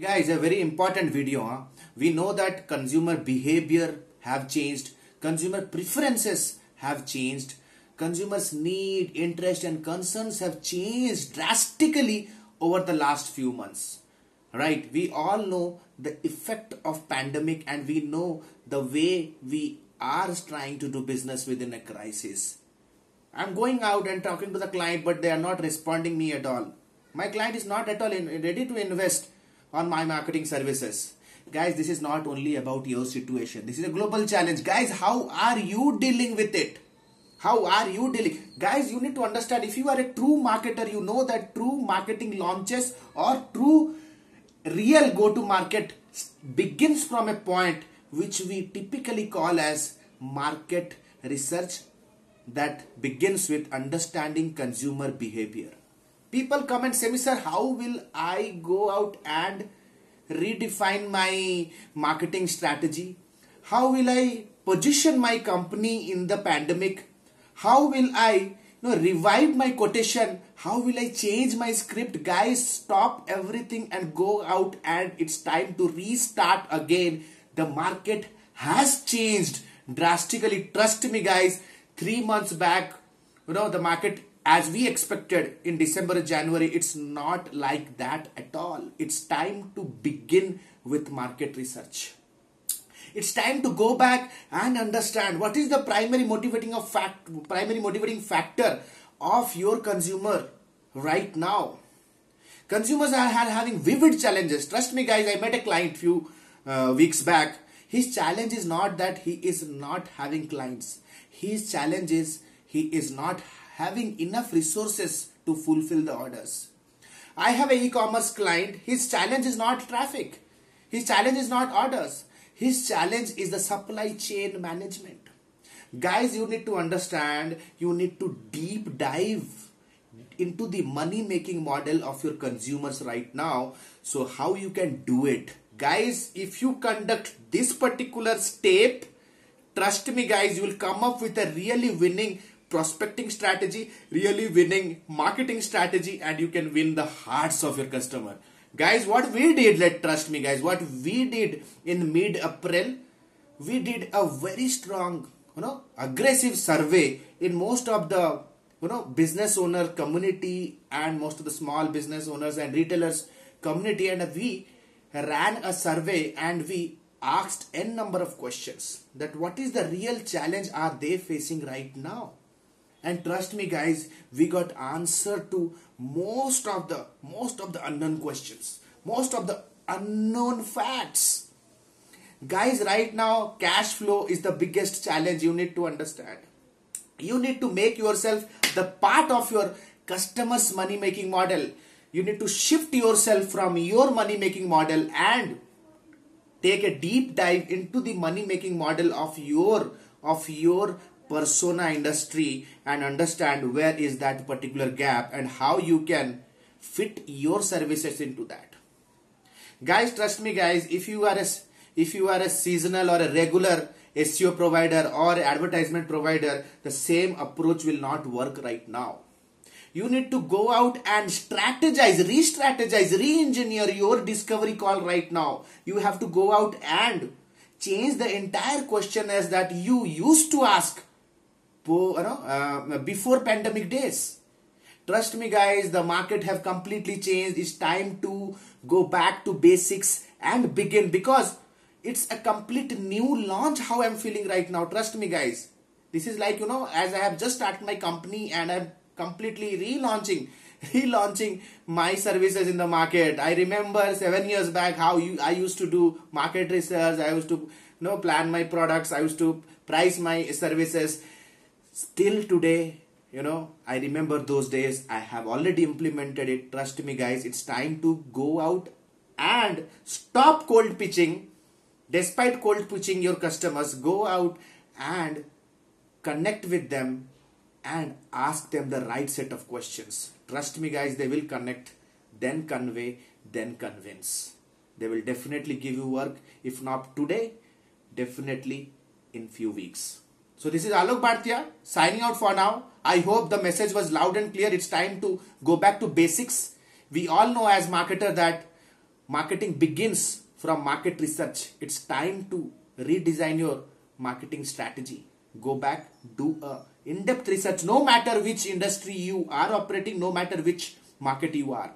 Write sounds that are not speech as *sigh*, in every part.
Guys, a very important video. Huh? We know that consumer behavior have changed, consumer preferences have changed, consumers' need, interest, and concerns have changed drastically over the last few months. Right? We all know the effect of pandemic, and we know the way we are trying to do business within a crisis. I'm going out and talking to the client, but they are not responding me at all. My client is not at all in, ready to invest on my marketing services. Guys, this is not only about your situation. This is a global challenge. Guys, how are you dealing with it? How are you dealing? Guys, you need to understand if you are a true marketer, you know that true marketing launches or true real go to market begins from a point which we typically call as market research that begins with understanding consumer behavior people come and say me sir how will i go out and redefine my marketing strategy? How will i position my company in the pandemic? How will i you know, revive my quotation? How will i change my script? Guys stop everything and go out and it's time to restart again. The market has changed drastically. Trust me guys. 3 months back you know the market as we expected in December January, it's not like that at all. It's time to begin with market research. It's time to go back and understand what is the primary motivating of fact primary motivating factor of your consumer right now. Consumers are having vivid challenges. Trust me, guys. I met a client few uh, weeks back. His challenge is not that he is not having clients. His challenge is he is not having enough resources to fulfill the orders. I have an e-commerce client. His challenge is not traffic. His challenge is not orders. His challenge is the supply chain management. Guys, you need to understand, you need to deep dive into the money making model of your consumers right now. So how you can do it. Guys, if you conduct this particular step, trust me guys, you will come up with a really winning prospecting strategy, really winning marketing strategy, and you can win the hearts of your customer. Guys, what we did, let trust me, guys, what we did in mid April, we did a very strong, you know, aggressive survey in most of the you know business owner community and most of the small business owners and retailers community and we ran a survey and we asked n number of questions that what is the real challenge are they facing right now and trust me guys we got answer to most of the most of the unknown questions most of the unknown facts. Guys right now cash flow is the biggest challenge you need to understand. You need to make yourself the part of your customers money making model. You need to shift yourself from your money making model and take a deep dive into the money making model of your of your persona industry and understand where is that particular gap and how you can fit your services into that. Guys trust me guys if you are a if you are a seasonal or a regular SEO provider or advertisement provider the same approach will not work right now. You need to go out and strategize re-strategize re-engineer your discovery call right now. You have to go out and change the entire question as that you used to ask you know, uh, before pandemic days. Trust me guys, the market have completely changed. It's time to go back to basics and begin because it's a complete new launch how I'm feeling right now. Trust me guys. This is like, you know, as I have just started my company and I'm completely relaunching *laughs* relaunching my services in the market. I remember seven years back how you, I used to do market research. I used to you know plan my products. I used to price my services still today you know i remember those days. I have already implemented it. Trust me guys it's time to go out and stop cold pitching. Despite cold pitching your customers go out and connect with them and ask them the right set of questions. Trust me guys they will connect then convey then convince. They will definitely give you work. If not today definitely in few weeks so this is Alok Bhartia signing out for now. I hope the message was loud and clear. It's time to go back to basics. We all know as marketer that marketing begins from market research. It's time to redesign your marketing strategy. Go back, do a in-depth research, no matter which industry you are operating, no matter which market you are.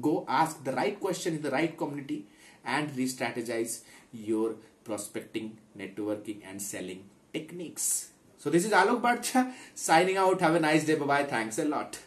Go ask the right question in the right community and re-strategize your prospecting, networking and selling techniques. So this is Alok Bhatia signing out. Have a nice day. Bye bye. Thanks a lot.